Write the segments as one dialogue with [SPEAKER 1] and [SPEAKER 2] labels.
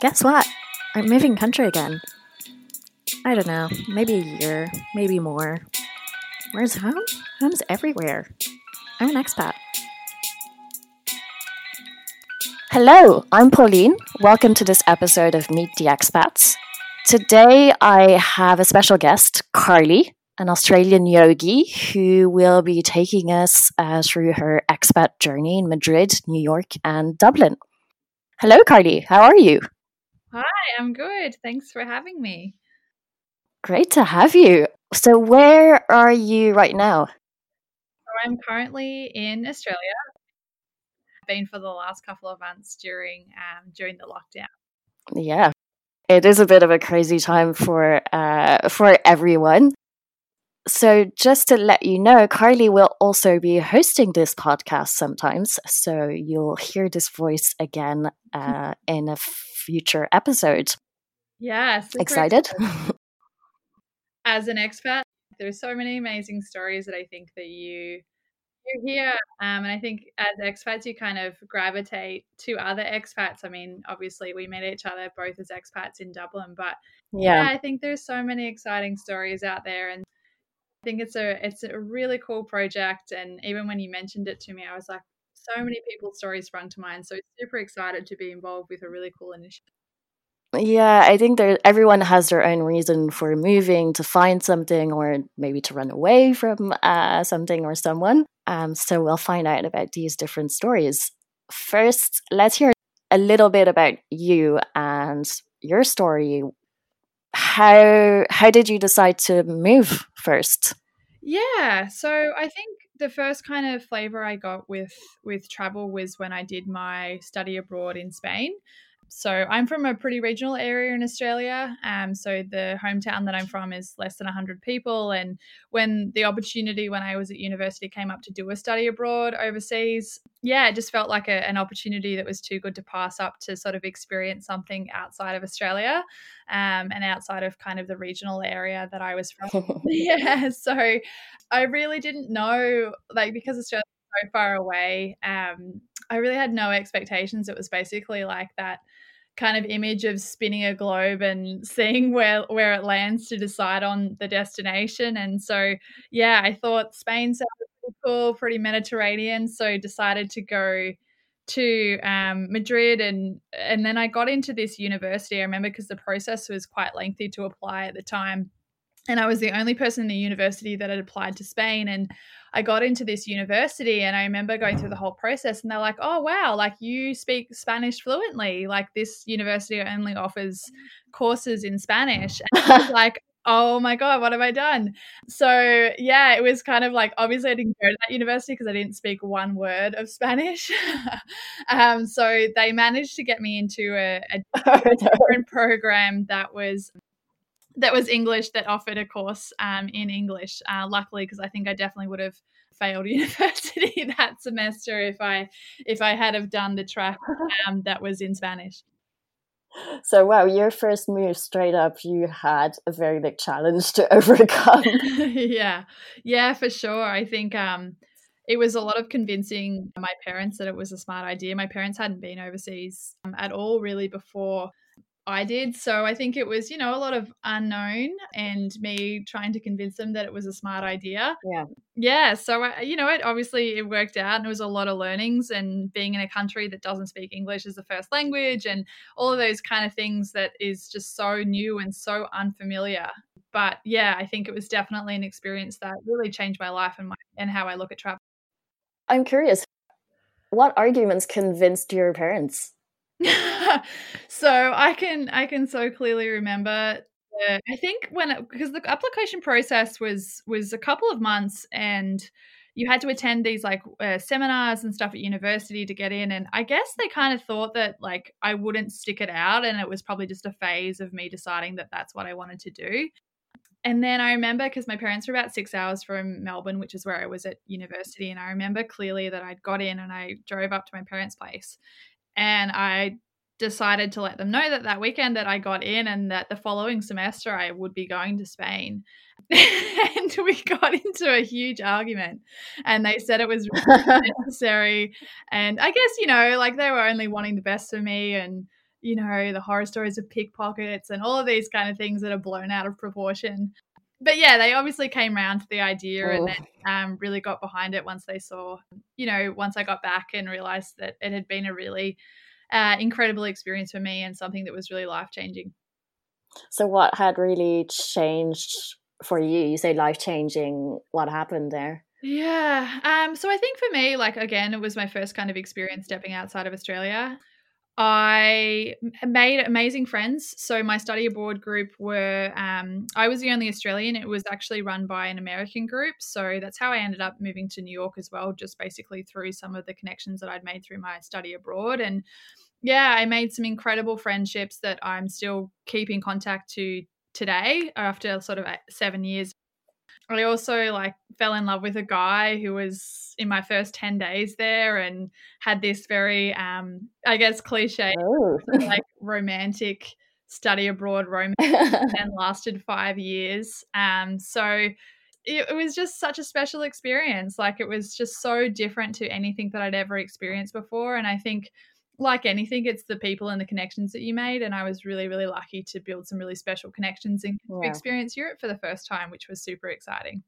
[SPEAKER 1] Guess what? I'm moving country again. I don't know, maybe a year, maybe more. Where's home? Home's everywhere. I'm an expat. Hello, I'm Pauline. Welcome to this episode of Meet the Expats. Today I have a special guest, Carly, an Australian yogi who will be taking us uh, through her expat journey in Madrid, New York, and Dublin. Hello, Carly. How are you?
[SPEAKER 2] Hi, I'm good. Thanks for having me.
[SPEAKER 1] Great to have you. So, where are you right now?
[SPEAKER 2] I'm currently in Australia. I've been for the last couple of months during um, during the lockdown.
[SPEAKER 1] Yeah, it is a bit of a crazy time for uh, for everyone. So, just to let you know, Carly will also be hosting this podcast sometimes. So, you'll hear this voice again uh, in a future episode.
[SPEAKER 2] Yeah,
[SPEAKER 1] excited.
[SPEAKER 2] As an expat, there's so many amazing stories that I think that you you hear, um, and I think as expats, you kind of gravitate to other expats. I mean, obviously, we met each other both as expats in Dublin, but yeah, yeah I think there's so many exciting stories out there, and I think it's a it's a really cool project. And even when you mentioned it to me, I was like, so many people's stories sprung to mind. So super excited to be involved with a really cool initiative.
[SPEAKER 1] Yeah, I think there everyone has their own reason for moving to find something or maybe to run away from uh, something or someone. Um, so we'll find out about these different stories. First, let's hear a little bit about you and your story. How how did you decide to move first?
[SPEAKER 2] Yeah, so I think the first kind of flavor I got with with travel was when I did my study abroad in Spain. So I'm from a pretty regional area in Australia. Um, so the hometown that I'm from is less than 100 people. And when the opportunity when I was at university came up to do a study abroad overseas, yeah, it just felt like a, an opportunity that was too good to pass up to sort of experience something outside of Australia um, and outside of kind of the regional area that I was from. yeah, so I really didn't know, like, because Australia so far away. Um, I really had no expectations. It was basically like that kind of image of spinning a globe and seeing where where it lands to decide on the destination. And so, yeah, I thought Spain sounded pretty cool, pretty Mediterranean. So decided to go to um, Madrid and and then I got into this university. I remember because the process was quite lengthy to apply at the time and I was the only person in the university that had applied to Spain. And I got into this university, and I remember going through the whole process, and they're like, "Oh wow, like you speak Spanish fluently. Like this university only offers courses in Spanish." And I was like, oh my god what have i done so yeah it was kind of like obviously i didn't go to that university because i didn't speak one word of spanish um, so they managed to get me into a, a different program that was that was English that offered a course um, in English. Uh, luckily, because I think I definitely would have failed university that semester if I if I had have done the track um, that was in Spanish.
[SPEAKER 1] So wow, your first move straight up, you had a very big challenge to overcome.
[SPEAKER 2] yeah, yeah, for sure. I think um, it was a lot of convincing my parents that it was a smart idea. My parents hadn't been overseas um, at all really before I did. So I think it was, you know, a lot of unknown and me trying to convince them that it was a smart idea.
[SPEAKER 1] Yeah.
[SPEAKER 2] Yeah. So, I, you know, it obviously it worked out and it was a lot of learnings and being in a country that doesn't speak English as the first language and all of those kind of things that is just so new and so unfamiliar. But yeah, I think it was definitely an experience that really changed my life and my and how I look at travel.
[SPEAKER 1] I'm curious, what arguments convinced your parents?
[SPEAKER 2] so I can I can so clearly remember. I think when because the application process was was a couple of months and you had to attend these like uh, seminars and stuff at university to get in and i guess they kind of thought that like i wouldn't stick it out and it was probably just a phase of me deciding that that's what i wanted to do and then i remember because my parents were about six hours from melbourne which is where i was at university and i remember clearly that i'd got in and i drove up to my parents place and I decided to let them know that that weekend that I got in and that the following semester I would be going to Spain. and we got into a huge argument and they said it was really necessary and I guess you know like they were only wanting the best for me and you know, the horror stories of pickpockets and all of these kind of things that are blown out of proportion. But yeah, they obviously came around to the idea oh. and then um, really got behind it once they saw, you know, once I got back and realized that it had been a really uh, incredible experience for me and something that was really life changing.
[SPEAKER 1] So, what had really changed for you? You say life changing. What happened there?
[SPEAKER 2] Yeah. Um, so I think for me, like again, it was my first kind of experience stepping outside of Australia. I made amazing friends. So my study abroad group were um, I was the only Australian. It was actually run by an American group. So that's how I ended up moving to New York as well, just basically through some of the connections that I'd made through my study abroad. And yeah, I made some incredible friendships that I'm still keeping contact to today after sort of seven years I also like fell in love with a guy who was in my first 10 days there and had this very um I guess cliche oh. like romantic study abroad romance and lasted 5 years. Um so it, it was just such a special experience. Like it was just so different to anything that I'd ever experienced before and I think like anything, it's the people and the connections that you made. And I was really, really lucky to build some really special connections and yeah. experience Europe for the first time, which was super exciting.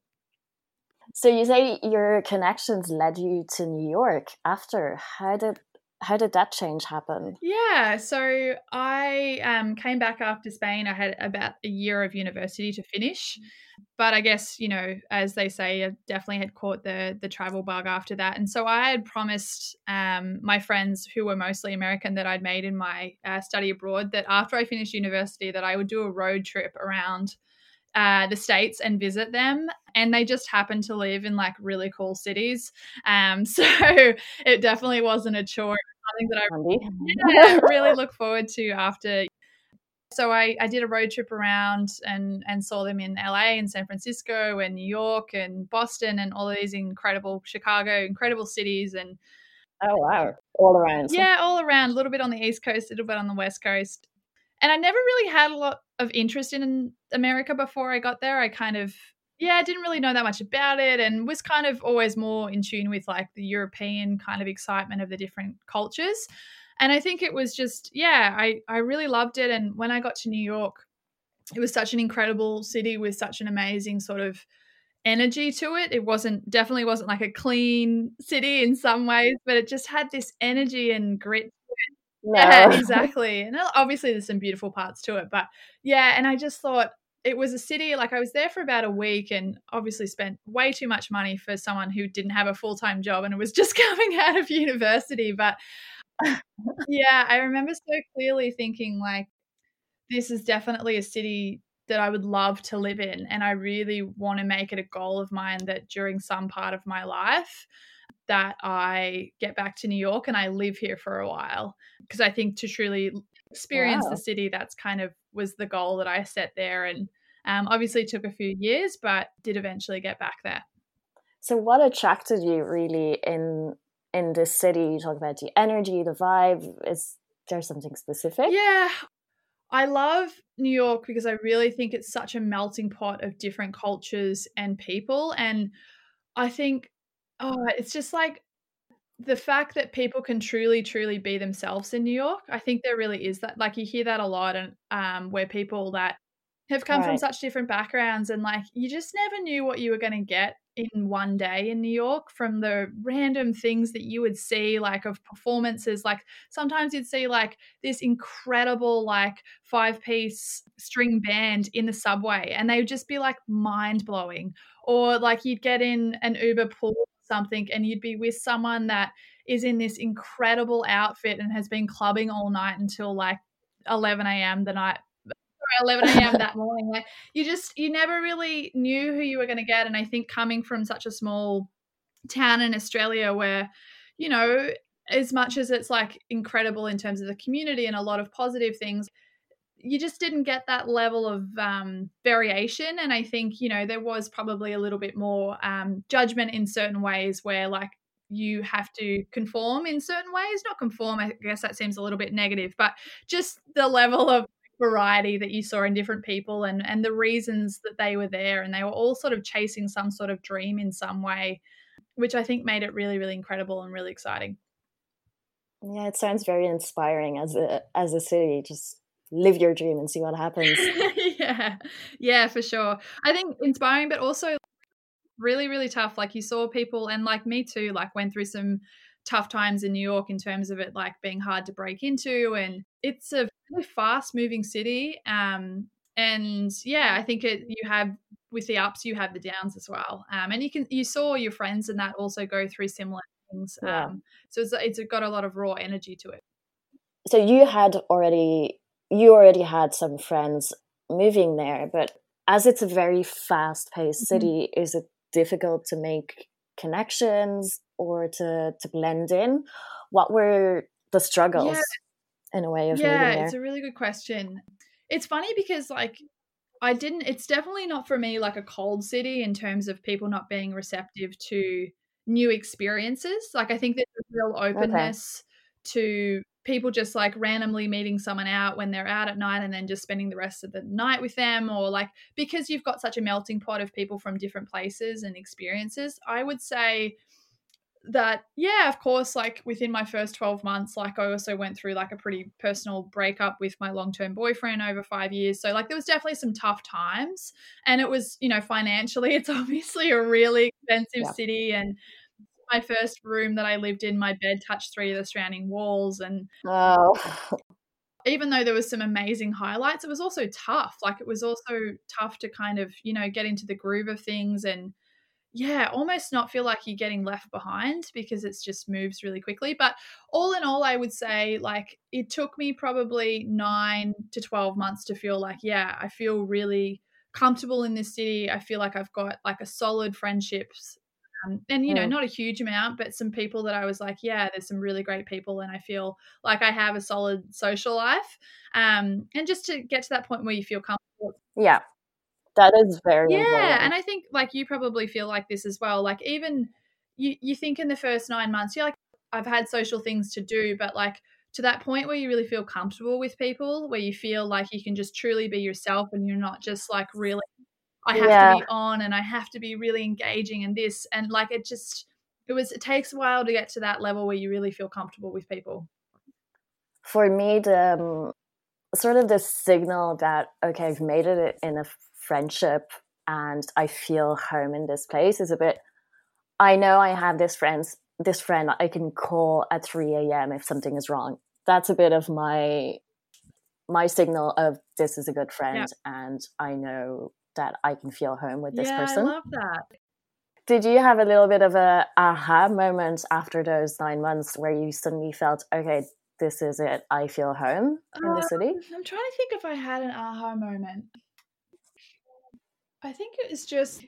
[SPEAKER 1] So you say your connections led you to New York after. How did how did that change happen?
[SPEAKER 2] Yeah, so I um, came back after Spain. I had about a year of university to finish, but I guess you know, as they say, I definitely had caught the the travel bug after that. And so I had promised um, my friends, who were mostly American, that I'd made in my uh, study abroad, that after I finished university, that I would do a road trip around uh, the states and visit them and they just happen to live in like really cool cities um, so it definitely wasn't a chore something that I yeah, really look forward to after. So I, I did a road trip around and and saw them in LA and San Francisco and New York and Boston and all of these incredible Chicago, incredible cities and
[SPEAKER 1] Oh wow. All around.
[SPEAKER 2] Yeah, all around. A little bit on the East Coast, a little bit on the West Coast. And I never really had a lot of interest in America before I got there. I kind of yeah, I didn't really know that much about it and was kind of always more in tune with like the European kind of excitement of the different cultures. And I think it was just, yeah, I, I really loved it. And when I got to New York, it was such an incredible city with such an amazing sort of energy to it. It wasn't definitely wasn't like a clean city in some ways, but it just had this energy and grit no. Yeah, exactly. And uh, obviously there's some beautiful parts to it, but yeah, and I just thought it was a city like I was there for about a week and obviously spent way too much money for someone who didn't have a full time job and was just coming out of university. But yeah, I remember so clearly thinking like this is definitely a city that I would love to live in. And I really want to make it a goal of mine that during some part of my life that I get back to New York and I live here for a while. Because I think to truly experience wow. the city, that's kind of was the goal that I set there. And um, obviously took a few years, but did eventually get back there.
[SPEAKER 1] So, what attracted you really in in this city? You talk about the energy, the vibe. Is there something specific?
[SPEAKER 2] Yeah, I love New York because I really think it's such a melting pot of different cultures and people, and I think oh, it's just like the fact that people can truly truly be themselves in new york i think there really is that like you hear that a lot and um where people that have come right. from such different backgrounds and like you just never knew what you were going to get in one day in New York from the random things that you would see like of performances like sometimes you'd see like this incredible like five piece string band in the subway and they would just be like mind blowing or like you'd get in an Uber pool something and you'd be with someone that is in this incredible outfit and has been clubbing all night until like 11 a.m. the night 11 a.m. that morning. Like you just you never really knew who you were going to get. And I think coming from such a small town in Australia where, you know, as much as it's like incredible in terms of the community and a lot of positive things, you just didn't get that level of um, variation. And I think, you know, there was probably a little bit more um, judgment in certain ways where, like, you have to conform in certain ways. Not conform, I guess that seems a little bit negative, but just the level of variety that you saw in different people and and the reasons that they were there and they were all sort of chasing some sort of dream in some way which i think made it really really incredible and really exciting
[SPEAKER 1] Yeah, it sounds very inspiring as a as a city. Just live your dream and see what happens.
[SPEAKER 2] yeah, yeah, for sure. I think inspiring, but also really, really tough. Like you saw people, and like me too, like went through some tough times in New York in terms of it like being hard to break into, and it's a really fast moving city. Um, and yeah, I think it you have with the ups, you have the downs as well. Um, and you can you saw your friends and that also go through similar things. Yeah. Um, so it's it's got a lot of raw energy to it.
[SPEAKER 1] So you had already you already had some friends moving there, but as it's a very fast paced mm-hmm. city, is it difficult to make connections or to to blend in? What were the struggles yeah. in a way of
[SPEAKER 2] yeah, it's a really good question. It's funny because like I didn't. It's definitely not for me like a cold city in terms of people not being receptive to new experiences. Like I think there's a real openness okay. to people just like randomly meeting someone out when they're out at night and then just spending the rest of the night with them or like because you've got such a melting pot of people from different places and experiences i would say that yeah of course like within my first 12 months like i also went through like a pretty personal breakup with my long-term boyfriend over five years so like there was definitely some tough times and it was you know financially it's obviously a really expensive yeah. city and my first room that I lived in, my bed touched three of the surrounding walls. And oh. even though there was some amazing highlights, it was also tough. Like it was also tough to kind of, you know, get into the groove of things and yeah, almost not feel like you're getting left behind because it's just moves really quickly. But all in all, I would say like it took me probably nine to 12 months to feel like, yeah, I feel really comfortable in this city. I feel like I've got like a solid friendships um, and you know, not a huge amount, but some people that I was like, yeah, there's some really great people, and I feel like I have a solid social life. Um, and just to get to that point where you feel comfortable.
[SPEAKER 1] Yeah, that is very
[SPEAKER 2] yeah. Important. And I think like you probably feel like this as well. Like even you, you think in the first nine months, you're like, I've had social things to do, but like to that point where you really feel comfortable with people, where you feel like you can just truly be yourself and you're not just like really I have yeah. to be on and I have to be really engaging in this. And like it just, it was, it takes a while to get to that level where you really feel comfortable with people.
[SPEAKER 1] For me, the um, sort of the signal that, okay, I've made it in a friendship and I feel home in this place is a bit, I know I have this friends, this friend I can call at 3 a.m. if something is wrong. That's a bit of my my signal of this is a good friend yeah. and I know that I can feel home with this
[SPEAKER 2] yeah,
[SPEAKER 1] person.
[SPEAKER 2] I love that.
[SPEAKER 1] Did you have a little bit of a aha moment after those nine months where you suddenly felt, okay, this is it, I feel home in uh, the city?
[SPEAKER 2] I'm trying to think if I had an aha moment. I think it was just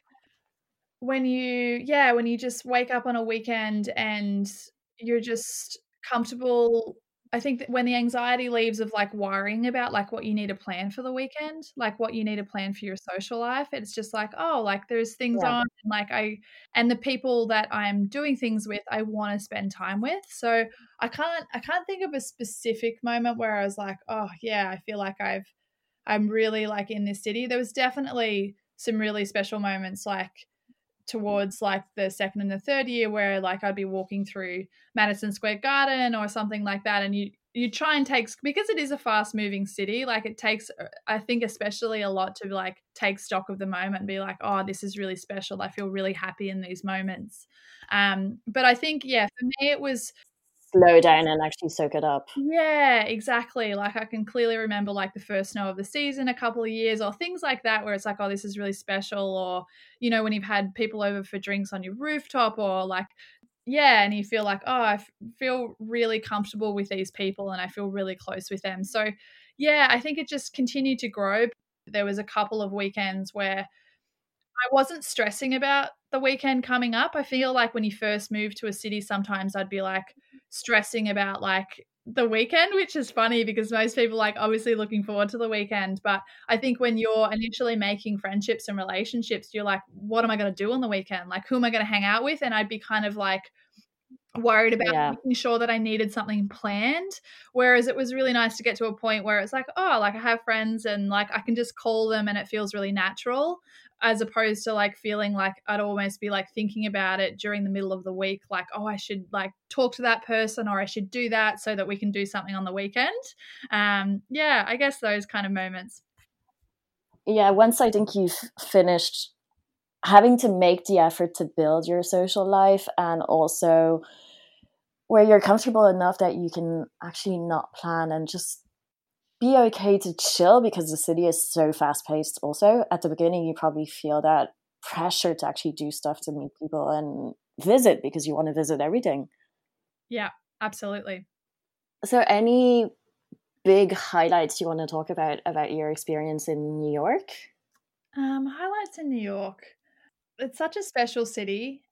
[SPEAKER 2] when you, yeah, when you just wake up on a weekend and you're just comfortable I think that when the anxiety leaves of like worrying about like what you need to plan for the weekend, like what you need to plan for your social life, it's just like, oh, like there's things yeah. on and like I and the people that I'm doing things with, I want to spend time with. So I can't I can't think of a specific moment where I was like, oh yeah, I feel like I've I'm really like in this city. There was definitely some really special moments like towards like the second and the third year where like I'd be walking through Madison Square Garden or something like that and you you try and take because it is a fast moving city like it takes uh, I think especially a lot to like take stock of the moment and be like oh this is really special. I feel really happy in these moments. Um but I think yeah for me it was
[SPEAKER 1] slow down and actually soak it up.
[SPEAKER 2] Yeah, exactly. Like I can clearly remember like the first snow of the season a couple of years or things like that where it's like, oh, this is really special. Or, you know, when you've had people over for drinks on your rooftop or like, yeah, and you feel like, oh, I f- feel really comfortable with these people and I feel really close with them. So, yeah, I think it just continued to grow. There was a couple of weekends where I wasn't stressing about the weekend coming up. I feel like when you first move to a city, sometimes I'd be like, stressing about like the weekend, which is funny because most people like obviously looking forward to the weekend. But I think when mm-hmm. you're initially making friendships and relationships, you're like, what am I going to do on the weekend? Like, who am I going to hang out with? And I'd be kind of like, worried about yeah. making sure that I needed something planned. Whereas it was really nice to get to a point where it's like, oh, like I have friends and like I can just call them and it feels really natural. As opposed to like feeling like I'd almost be like thinking about it during the middle of the week, like, oh, I should like talk to that person or I should do that so that we can do something on the weekend. Um, yeah, I guess those kind of moments.
[SPEAKER 1] Yeah, once I think you've finished having to make the effort to build your social life and also where you're comfortable enough that you can actually not plan and just be okay to chill because the city is so fast paced also at the beginning you probably feel that pressure to actually do stuff to meet people and visit because you want to visit everything.
[SPEAKER 2] Yeah absolutely.
[SPEAKER 1] So any big highlights you want to talk about about your experience in new york?
[SPEAKER 2] Um highlights in new york. It's such a special city.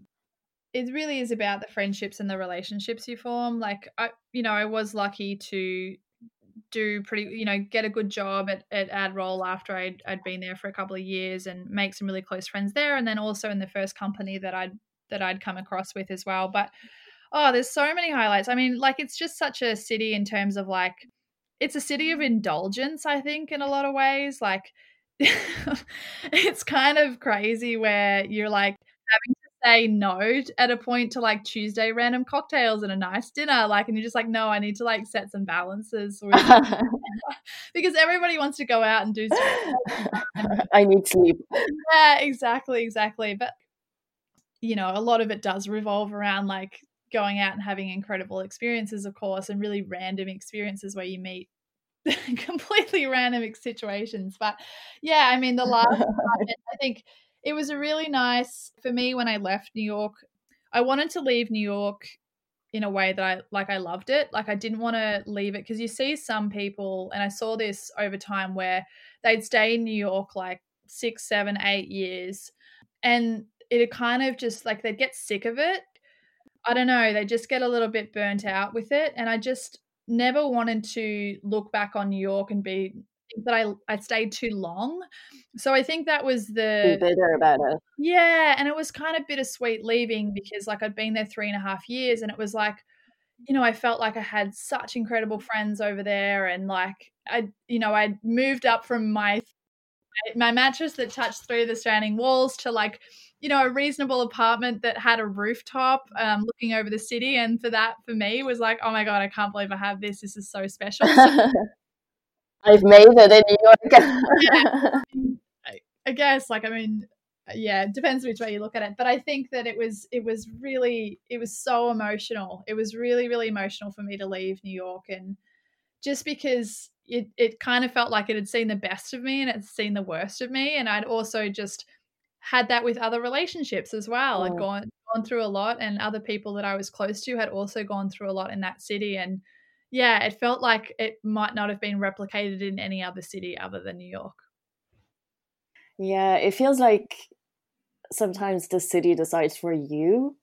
[SPEAKER 2] It really is about the friendships and the relationships you form. Like i you know i was lucky to do pretty you know get a good job at, at AdRoll after I'd, I'd been there for a couple of years and make some really close friends there and then also in the first company that i'd that i'd come across with as well. But oh there's so many highlights. I mean like it's just such a city in terms of like it's a city of indulgence i think in a lot of ways. Like it's kind of crazy where you're like having say no at a point to like Tuesday random cocktails and a nice dinner. Like, and you're just like, no, I need to like set some balances because everybody wants to go out and do stuff.
[SPEAKER 1] I need sleep.
[SPEAKER 2] Yeah, exactly, exactly. But, you know, a lot of it does revolve around like going out and having incredible experiences, of course, and really random experiences where you meet completely random situations. But yeah, I mean, the last, I think it was a really nice for me when I left New York. I wanted to leave New York in a way that I like I loved it. Like I didn't want to leave it because you see some people, and I saw this over time where they'd stay in New York like six, seven, eight years, and it kind of just like they'd get sick of it. I don't know, they just get a little bit burnt out with it. And I just never wanted to look back on New York and be that I I stayed too long. So I think that was the
[SPEAKER 1] Be bitter about it.
[SPEAKER 2] Yeah, and it was kind of bittersweet leaving because like I'd been there three and a half years, and it was like, you know, I felt like I had such incredible friends over there, and like I, you know, I moved up from my my mattress that touched through the standing walls to like you know a reasonable apartment that had a rooftop um, looking over the city and for that for me was like oh my god i can't believe i have this this is so special so,
[SPEAKER 1] I've made it in New York.
[SPEAKER 2] yeah. I guess, like, I mean, uh, yeah, it depends which way you look at it. But I think that it was, it was really, it was so emotional. It was really, really emotional for me to leave New York, and just because it, it kind of felt like it had seen the best of me and it's seen the worst of me, and I'd also just had that with other relationships as well. I'd mm. gone gone through a lot, and other people that I was close to had also gone through a lot in that city, and yeah, it felt like it might not have been replicated in any other city other than New York.
[SPEAKER 1] Yeah, it feels like sometimes the city decides for you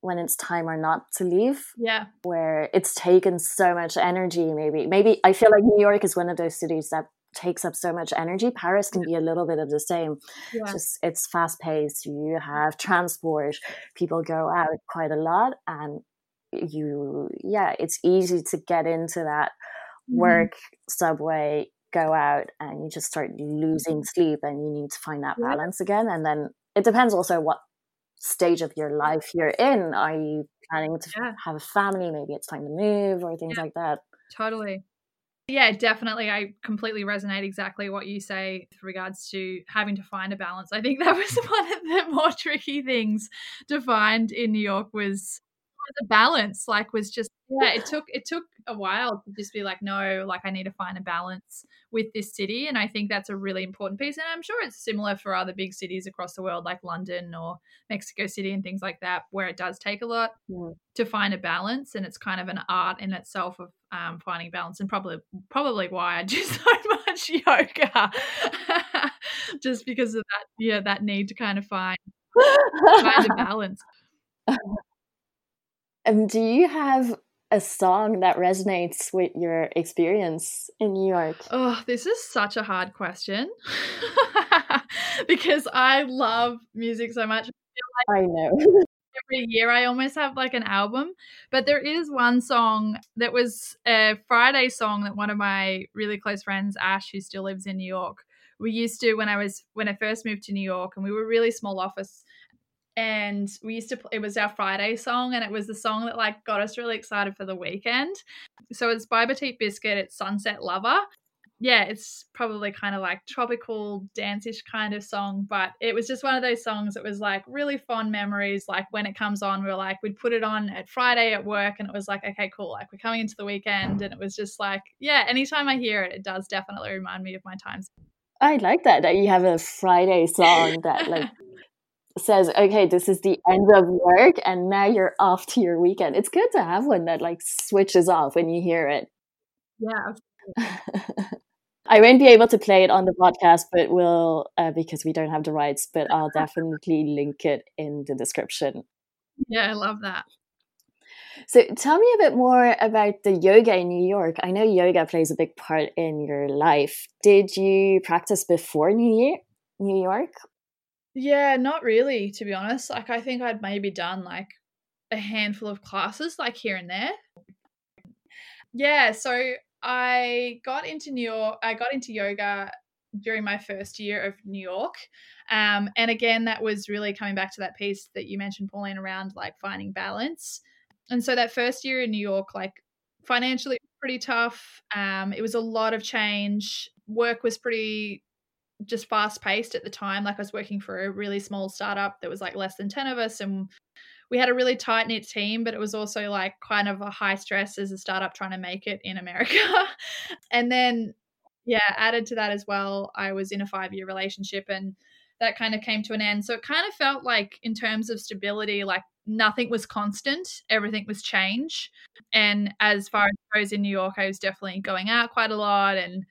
[SPEAKER 1] when it's time or not to leave.
[SPEAKER 2] Yeah.
[SPEAKER 1] Where it's taken so much energy, maybe. Maybe I feel like New York is one of those cities that takes up so much energy. Paris can be a little bit of the same. Yeah. Just it's fast paced. You have transport. People go out quite a lot, and you yeah it's easy to get into that mm-hmm. work mm. subway go out and you just start losing sleep and you need to find that yeah. balance again and then it depends also what stage of your life you're in are you planning to yeah. have a family maybe it's time to move or things yeah. like that
[SPEAKER 2] totally yeah, definitely. I completely resonate exactly what you say with regards to having to find a balance. I think that was one of the more tricky things to find in New York was the balance like was just yeah it took it took a while to just be like no like i need to find a balance with this city and i think that's a really important piece and i'm sure it's similar for other big cities across the world like london or mexico city and things like that where it does take a lot yeah. to find a balance and it's kind of an art in itself of um, finding balance and probably probably why i do so much yoga just because of that yeah that need to kind of find find a balance
[SPEAKER 1] um, do you have a song that resonates with your experience in New York?
[SPEAKER 2] Oh, this is such a hard question because I love music so much.
[SPEAKER 1] I, like I know.
[SPEAKER 2] every year I almost have like an album, but there is one song that was a Friday song that one of my really close friends, Ash, who still lives in New York, we used to when I was when I first moved to New York, and we were a really small office. And we used to, it was our Friday song, and it was the song that like got us really excited for the weekend. So it's by Petit Biscuit, it's Sunset Lover yeah, it's probably kind of like tropical danceish kind of song, but it was just one of those songs that was like really fond memories. Like when it comes on, we are like, we'd put it on at Friday at work and it was like, okay, cool. Like we're coming into the weekend. And it was just like, yeah, anytime I hear it, it does definitely remind me of my times.
[SPEAKER 1] I like that, that you have a Friday song that like says, okay, this is the end of work and now you're off to your weekend. It's good to have one that like switches off when you hear it.
[SPEAKER 2] Yeah.
[SPEAKER 1] I won't be able to play it on the podcast, but we'll uh, because we don't have the rights. But I'll definitely link it in the description.
[SPEAKER 2] Yeah, I love that.
[SPEAKER 1] So tell me a bit more about the yoga in New York. I know yoga plays a big part in your life. Did you practice before New Year, New York?
[SPEAKER 2] Yeah, not really, to be honest. Like I think I'd maybe done like a handful of classes like here and there. Yeah, so I got into New York. I got into yoga during my first year of New York. Um, and again, that was really coming back to that piece that you mentioned, Pauline, around like finding balance. And so that first year in New York, like financially pretty tough. Um, it was a lot of change. Work was pretty just fast paced at the time. Like I was working for a really small startup that was like less than 10 of us and we had a really tight knit team, but it was also like kind of a high stress as a startup trying to make it in America. and then, yeah, added to that as well, I was in a five year relationship and that kind of came to an end. So it kind of felt like, in terms of stability, like nothing was constant, everything was change. And as far as goes in New York, I was definitely going out quite a lot and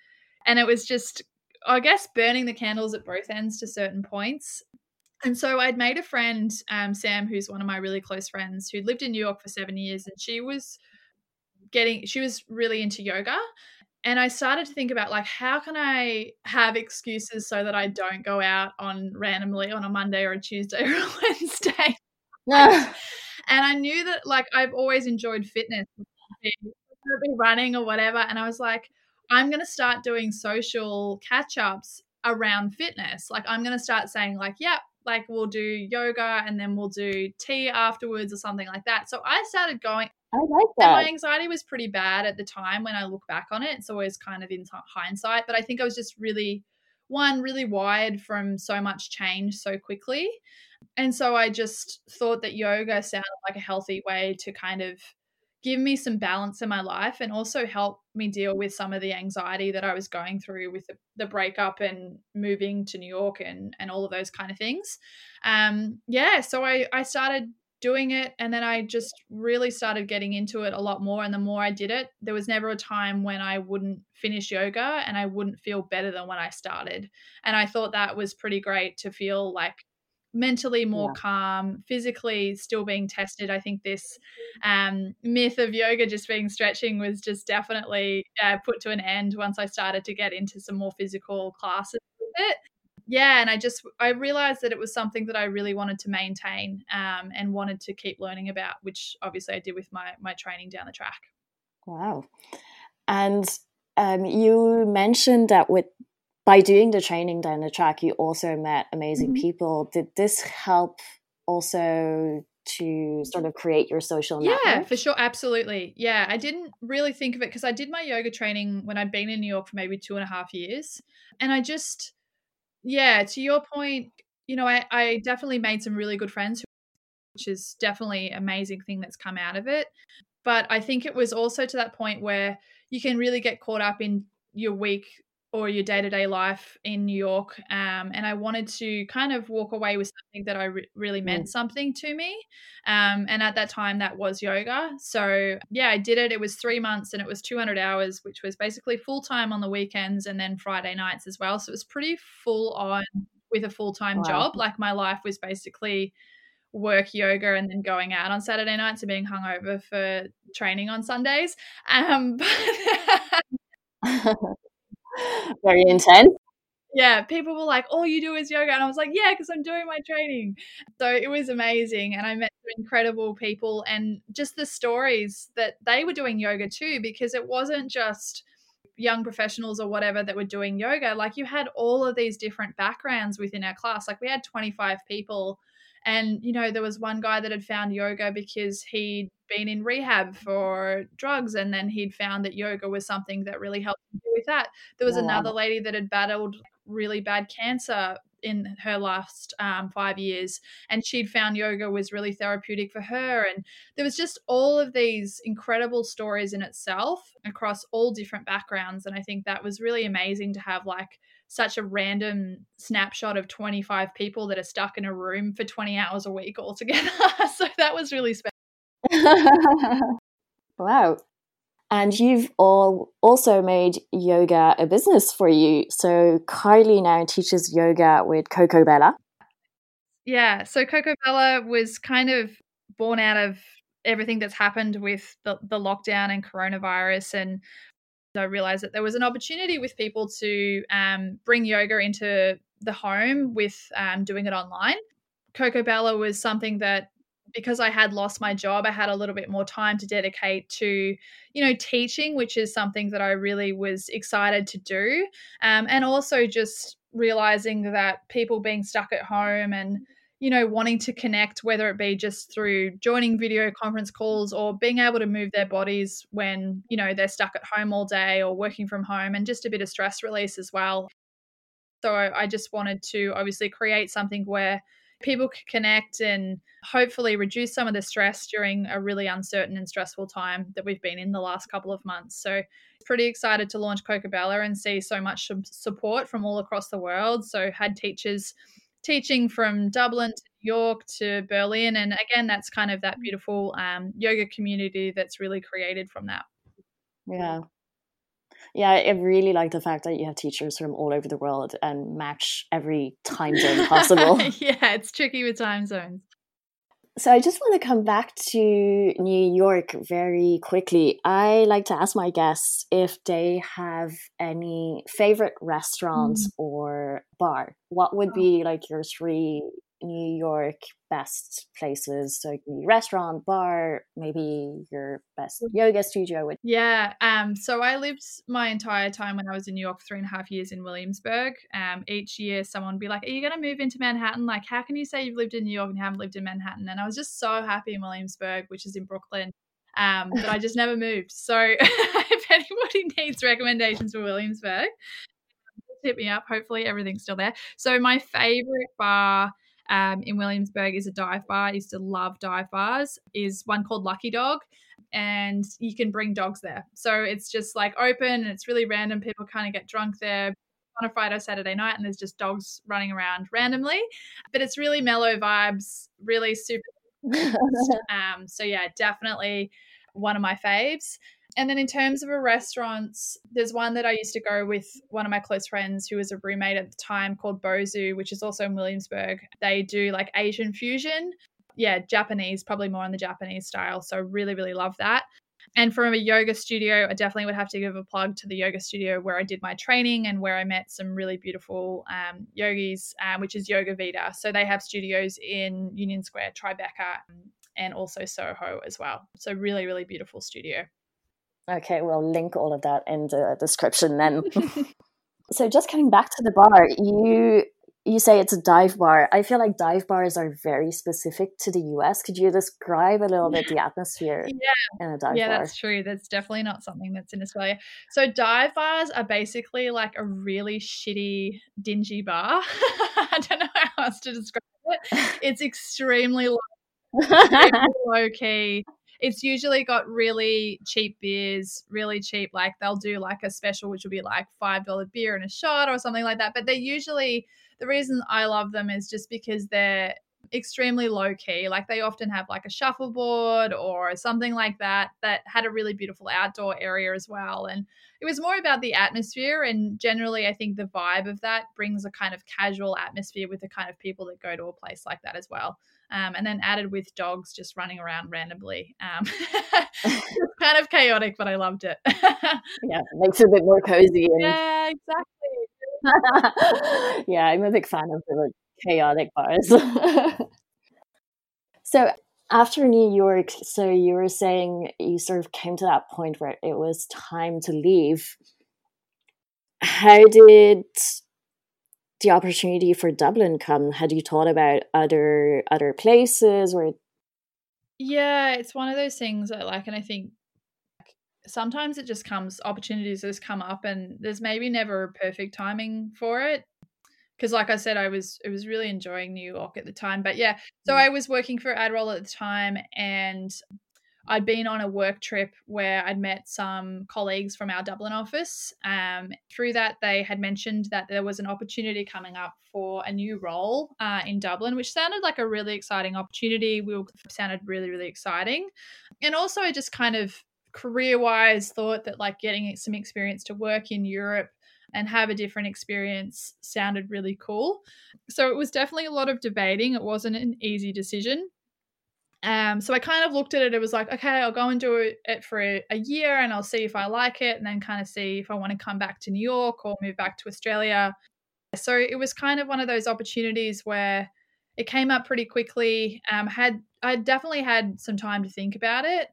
[SPEAKER 2] and it was just I guess burning the candles at both ends to certain points. And so I'd made a friend, um, Sam, who's one of my really close friends, who lived in New York for seven years, and she was getting, she was really into yoga. And I started to think about like, how can I have excuses so that I don't go out on randomly on a Monday or a Tuesday or a Wednesday? and I knew that like I've always enjoyed fitness, running or whatever. And I was like, I'm going to start doing social catch ups around fitness. Like, I'm going to start saying, like, yeah, like we'll do yoga and then we'll do tea afterwards or something like that. So I started going.
[SPEAKER 1] I like that.
[SPEAKER 2] my anxiety was pretty bad at the time when I look back on it. It's always kind of in hindsight, but I think I was just really, one, really wired from so much change so quickly. And so I just thought that yoga sounded like a healthy way to kind of give me some balance in my life and also help me deal with some of the anxiety that I was going through with the, the breakup and moving to New York and, and all of those kind of things. Um, yeah, so I, I started doing it and then I just really started getting into it a lot more. And the more I did it, there was never a time when I wouldn't finish yoga and I wouldn't feel better than when I started. And I thought that was pretty great to feel like mentally more yeah. calm, physically still being tested. I think this um, myth of yoga just being stretching was just definitely uh, put to an end once I started to get into some more physical classes with it. Yeah, and I just I realized that it was something that I really wanted to maintain um, and wanted to keep learning about, which obviously I did with my my training down the track.
[SPEAKER 1] Wow, and um, you mentioned that with by doing the training down the track, you also met amazing mm-hmm. people. Did this help also to sort of create your social network?
[SPEAKER 2] Yeah, for sure. Absolutely. Yeah. I didn't really think of it because I did my yoga training when I'd been in New York for maybe two and a half years. And I just, yeah, to your point, you know, I, I definitely made some really good friends, which is definitely amazing thing that's come out of it. But I think it was also to that point where you can really get caught up in your week or your day to day life in New York. Um, and I wanted to kind of walk away with something that I re- really meant mm. something to me. Um, and at that time, that was yoga. So yeah, I did it. It was three months and it was 200 hours, which was basically full time on the weekends and then Friday nights as well. So it was pretty full on with a full time wow. job. Like my life was basically work yoga and then going out on Saturday nights and being hungover for training on Sundays. Um,
[SPEAKER 1] but Very intense.
[SPEAKER 2] Yeah, people were like, "All you do is yoga," and I was like, "Yeah, because I'm doing my training." So it was amazing, and I met incredible people, and just the stories that they were doing yoga too, because it wasn't just young professionals or whatever that were doing yoga, like you had all of these different backgrounds within our class. Like we had 25 people. And, you know, there was one guy that had found yoga because he'd been in rehab for drugs and then he'd found that yoga was something that really helped him with that. There was another lady that had battled really bad cancer in her last um, five years, and she'd found yoga was really therapeutic for her. And there was just all of these incredible stories in itself across all different backgrounds. And I think that was really amazing to have like such a random snapshot of 25 people that are stuck in a room for 20 hours a week all together. so that was really special.
[SPEAKER 1] wow. And you've all also made yoga a business for you. So Kylie now teaches yoga with Coco Bella.
[SPEAKER 2] Yeah. So Coco Bella was kind of born out of everything that's happened with the, the lockdown and coronavirus. And I realized that there was an opportunity with people to um, bring yoga into the home with um, doing it online. Coco Bella was something that because I had lost my job, I had a little bit more time to dedicate to, you know, teaching, which is something that I really was excited to do. Um, and also just realizing that people being stuck at home and, you know, wanting to connect, whether it be just through joining video conference calls or being able to move their bodies when, you know, they're stuck at home all day or working from home and just a bit of stress release as well. So I just wanted to obviously create something where people can connect and hopefully reduce some of the stress during a really uncertain and stressful time that we've been in the last couple of months. So, pretty excited to launch Coco Bella and see so much support from all across the world. So, had teachers teaching from Dublin to New York to Berlin. And again, that's kind of that beautiful um, yoga community that's really created from that.
[SPEAKER 1] Yeah, yeah, I really like the fact that you have teachers from all over the world and match every time zone possible.
[SPEAKER 2] yeah, it's tricky with time zones.
[SPEAKER 1] So I just want to come back to New York very quickly. I like to ask my guests if they have any favorite restaurants mm. or bar. What would oh. be like your three New York best places? So it can be restaurant, bar, maybe your best yoga studio. Would-
[SPEAKER 2] yeah. Um. So I lived my entire time when I was in New York, three and a half years in Williamsburg. Um. Each year, someone would be like, "Are you going to move into Manhattan? Like, how can you say you've lived in New York and haven't lived in Manhattan?" And I was just so happy in Williamsburg, which is in Brooklyn. Um, but I just never moved. So if anybody needs recommendations for Williamsburg, hit me up. Hopefully everything's still there. So my favorite bar um, in Williamsburg is a dive bar. I used to love dive bars. Is one called Lucky Dog, and you can bring dogs there. So it's just like open and it's really random. People kind of get drunk there on a Friday or Saturday night, and there's just dogs running around randomly. But it's really mellow vibes, really super. um, so yeah, definitely one of my faves. And then in terms of a restaurants, there's one that I used to go with one of my close friends who was a roommate at the time called Bozu, which is also in Williamsburg. They do like Asian fusion. Yeah, Japanese, probably more in the Japanese style. So really, really love that. And from a yoga studio, I definitely would have to give a plug to the yoga studio where I did my training and where I met some really beautiful um, yogis, um, which is Yoga Vida. So they have studios in Union Square, Tribeca, and also Soho as well. So really, really beautiful studio.
[SPEAKER 1] Okay, we'll link all of that in the description then. so just coming back to the bar, you you say it's a dive bar. I feel like dive bars are very specific to the US. Could you describe a little bit the atmosphere
[SPEAKER 2] yeah.
[SPEAKER 1] in a dive
[SPEAKER 2] yeah,
[SPEAKER 1] bar?
[SPEAKER 2] Yeah, that's true. That's definitely not something that's in Australia. So dive bars are basically like a really shitty, dingy bar. I don't know how else to describe it. It's extremely low, low key it's usually got really cheap beers, really cheap. Like they'll do like a special, which will be like $5 beer and a shot or something like that. But they're usually, the reason I love them is just because they're extremely low key. Like they often have like a shuffleboard or something like that that had a really beautiful outdoor area as well. And it was more about the atmosphere. And generally, I think the vibe of that brings a kind of casual atmosphere with the kind of people that go to a place like that as well um, and then added with dogs just running around randomly. Um, kind of chaotic, but I loved it.
[SPEAKER 1] yeah, it makes it a bit more cozy.
[SPEAKER 2] And... Yeah, exactly.
[SPEAKER 1] yeah, I'm a big fan of the chaotic bars. so after New York, so you were saying you sort of came to that point where it was time to leave. how did the opportunity for Dublin come? Had you thought about other other places or
[SPEAKER 2] yeah, it's one of those things that like, and I think sometimes it just comes, opportunities just come up, and there's maybe never a perfect timing for it. Because, like I said, I was it was really enjoying New York at the time, but yeah, so mm. I was working for AdRoll at the time, and I'd been on a work trip where I'd met some colleagues from our Dublin office. Um, through that, they had mentioned that there was an opportunity coming up for a new role uh, in Dublin, which sounded like a really exciting opportunity. We all sounded really, really exciting. And also, I just kind of career wise thought that like getting some experience to work in Europe and have a different experience sounded really cool. So it was definitely a lot of debating. It wasn't an easy decision. Um, so I kind of looked at it. It was like, okay, I'll go and do it for a, year and I'll see if I like it and then kind of see if I want to come back to New York or move back to Australia. So it was kind of one of those opportunities where it came up pretty quickly. Um, had I definitely had some time to think about it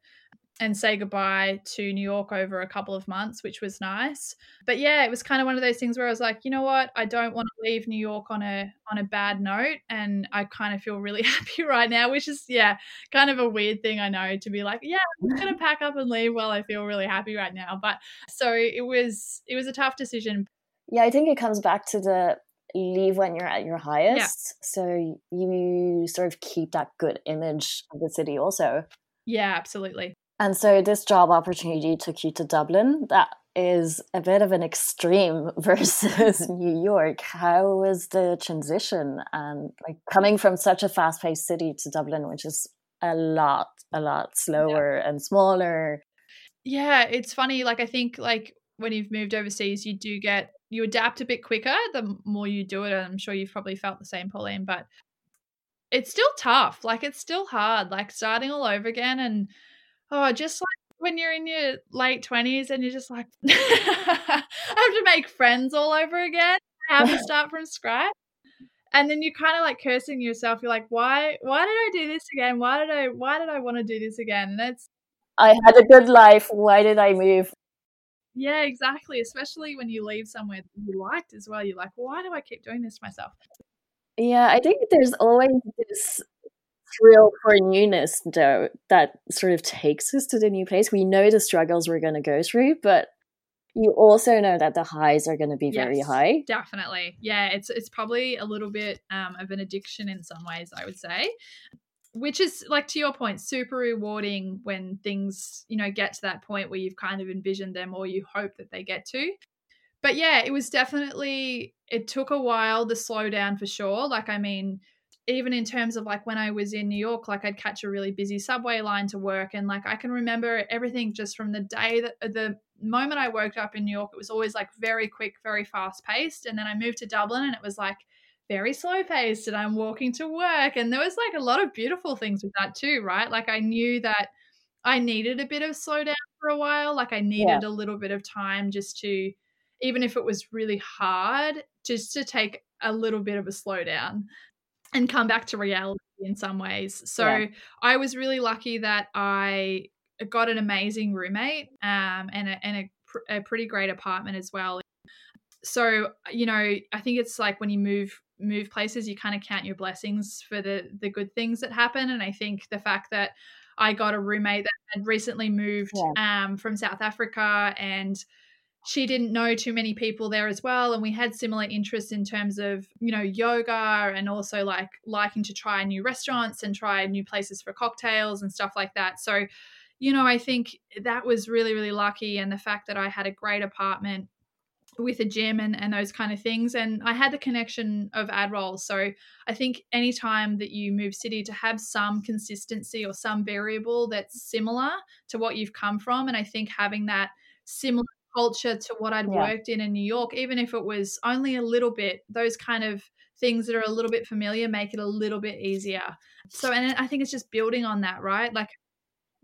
[SPEAKER 2] and say goodbye to New York over a couple of months, which was nice. But yeah, it was kind of one of those things where I was like, you know what, I don't want to leave New York on a on a bad note, and I kind of feel really happy right now, which is yeah, kind of a weird thing I know to be like, yeah, I'm gonna pack up and leave while I feel really happy right now. But so it was it was a tough decision.
[SPEAKER 1] Yeah, I think it comes back to the leave when you're at your highest. Yeah. So you sort of keep that good image of the city also.
[SPEAKER 2] Yeah, absolutely.
[SPEAKER 1] And so this job opportunity took you to Dublin. That is a bit of an extreme versus New York. How was the transition and like coming from such a fast-paced city to Dublin, which is a lot, a lot slower yeah. and smaller?
[SPEAKER 2] Yeah, it's funny. Like I think like when you've moved overseas, you do get you adapt a bit quicker the more you do it. I'm sure you've probably felt the same, Pauline. But it's still tough. Like it's still hard. Like starting all over again and Oh, just like when you're in your late 20s and you're just like, I have to make friends all over again. I have to start from scratch. And then you're kind of like cursing yourself. You're like, why, why did I do this again? Why did I, why did I want to do this again? And it's,
[SPEAKER 1] I had a good life. Why did I move?
[SPEAKER 2] Yeah, exactly. Especially when you leave somewhere you liked as well. You're like, why do I keep doing this myself?
[SPEAKER 1] Yeah, I think there's always this thrill for newness, though, that sort of takes us to the new place. We know the struggles we're going to go through, but you also know that the highs are going to be yes, very high.
[SPEAKER 2] Definitely, yeah. It's it's probably a little bit um, of an addiction in some ways, I would say. Which is like to your point, super rewarding when things you know get to that point where you've kind of envisioned them or you hope that they get to. But yeah, it was definitely it took a while to slow down for sure. Like I mean, even in terms of like when I was in New York, like I'd catch a really busy subway line to work. And like I can remember everything just from the day that uh, the moment I woke up in New York, it was always like very quick, very fast paced. And then I moved to Dublin and it was like very slow paced and I'm walking to work. And there was like a lot of beautiful things with that too, right? Like I knew that I needed a bit of slowdown for a while. Like I needed yeah. a little bit of time just to, even if it was really hard, just to take a little bit of a slowdown and come back to reality in some ways. So yeah. I was really lucky that I got an amazing roommate um, and, a, and a, a pretty great apartment as well. So you know, I think it's like when you move move places, you kind of count your blessings for the the good things that happen. And I think the fact that I got a roommate that had recently moved yeah. um, from South Africa and she didn't know too many people there as well and we had similar interests in terms of you know yoga and also like liking to try new restaurants and try new places for cocktails and stuff like that. So you know i think that was really really lucky and the fact that i had a great apartment with a gym and, and those kind of things and i had the connection of AdRoll so i think anytime that you move city to have some consistency or some variable that's similar to what you've come from and i think having that similar culture to what I'd yeah. worked in in New York, even if it was only a little bit, those kind of things that are a little bit familiar make it a little bit easier. So, and I think it's just building on that, right? Like,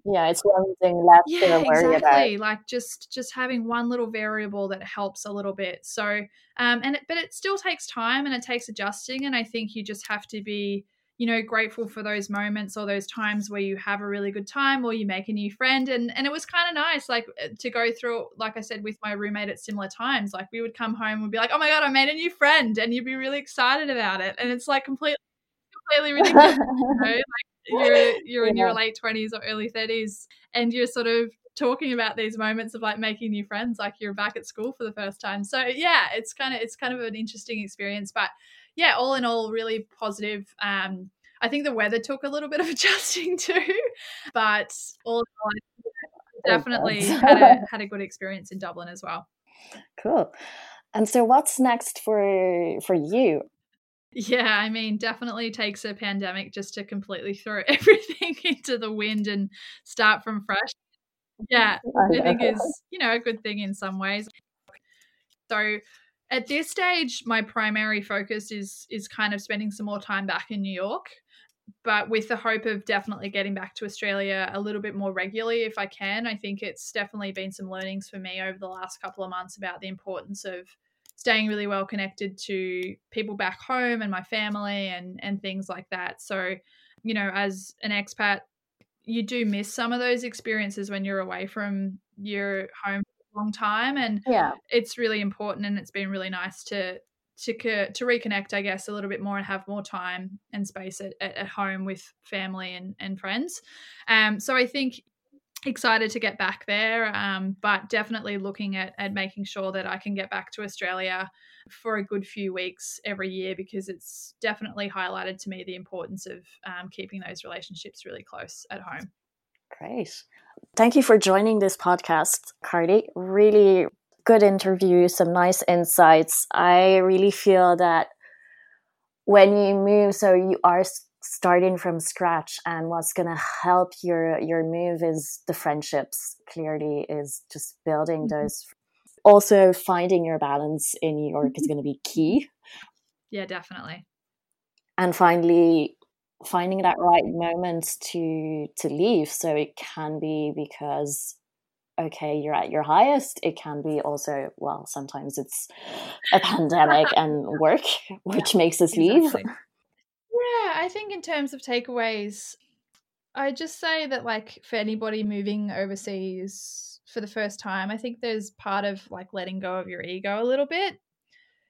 [SPEAKER 1] yeah, it's one thing left
[SPEAKER 2] yeah,
[SPEAKER 1] to worry
[SPEAKER 2] exactly.
[SPEAKER 1] about.
[SPEAKER 2] Like just just having one little variable that helps a little bit. So, um, and it, but it still takes time and it takes adjusting, and I think you just have to be you know, grateful for those moments or those times where you have a really good time or you make a new friend. And and it was kind of nice, like uh, to go through, like I said, with my roommate at similar times. Like we would come home and be like, oh my god, I made a new friend, and you'd be really excited about it. And it's like completely, completely ridiculous. you know? like you're you're in your late twenties or early thirties, and you're sort of talking about these moments of like making new friends like you're back at school for the first time so yeah it's kind of it's kind of an interesting experience but yeah, all in all, really positive. Um, I think the weather took a little bit of adjusting too, but all, all definitely had a had a good experience in Dublin as well.
[SPEAKER 1] Cool. And so, what's next for for you?
[SPEAKER 2] Yeah, I mean, definitely takes a pandemic just to completely throw everything into the wind and start from fresh. Yeah, I think is you know a good thing in some ways. So at this stage my primary focus is is kind of spending some more time back in new york but with the hope of definitely getting back to australia a little bit more regularly if i can i think it's definitely been some learnings for me over the last couple of months about the importance of staying really well connected to people back home and my family and and things like that. So you know as an expat you do miss some of those experiences when you're away from your home long time and
[SPEAKER 1] yeah.
[SPEAKER 2] it's really important and it's been really nice to to to reconnect i guess a little bit more and have more time and space at, at, home with family and, and friends. Um so i think excited to get back there um, but definitely looking at, at making sure that i can get back to australia for a good few weeks every year because it's definitely highlighted to me the importance of um, keeping those relationships really close at home.
[SPEAKER 1] Great Thank you for joining this podcast, Carly. Really good interview, some nice insights. I really feel that when you move, so you are starting from scratch, and what's going to help your your move is the friendships. Clearly, is just building mm-hmm. those. Also, finding your balance in New York is mm-hmm. going to be key.
[SPEAKER 2] Yeah, definitely.
[SPEAKER 1] And finally, finding that right moment to to leave. So it can be because okay you're at your highest. It can be also well sometimes it's a pandemic and work which yeah, makes us exactly. leave
[SPEAKER 2] yeah i think in terms of takeaways i just say that like for anybody moving overseas for the first time i think there's part of like letting go of your ego a little bit.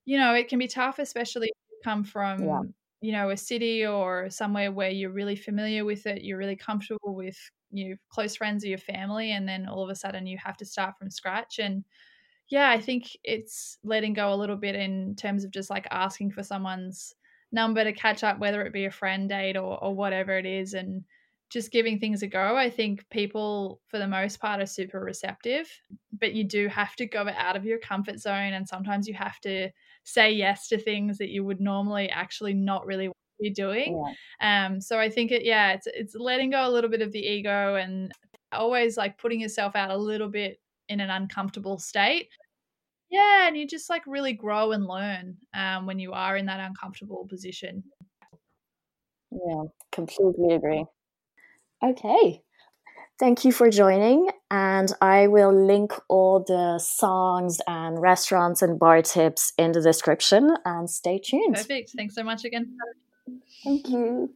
[SPEAKER 2] You know it can be tough especially if you come from yeah you know a city or somewhere where you're really familiar with it you're really comfortable with your close friends or your family and then all of a sudden you have to start from scratch. And yeah i think it's letting go a little bit in terms of just like asking for someone's number to catch up whether it be a friend date or, or whatever it is and just giving things a go. I think people for the most part are super receptive but you do have to go out of your comfort zone and sometimes you have to say yes to things that you would normally actually not really be doing. Yeah. Um, so I think it, yeah, it's it's letting go a little bit of the ego and always like putting yourself out a little bit in an uncomfortable state. Yeah, and you just like really grow and learn um, when you are in that uncomfortable position.
[SPEAKER 1] Yeah, completely agree. Okay. Thank you for joining. And I will link all the songs and restaurants and bar tips in the description and stay tuned.
[SPEAKER 2] Perfect. Thanks so much again.
[SPEAKER 1] Thank you.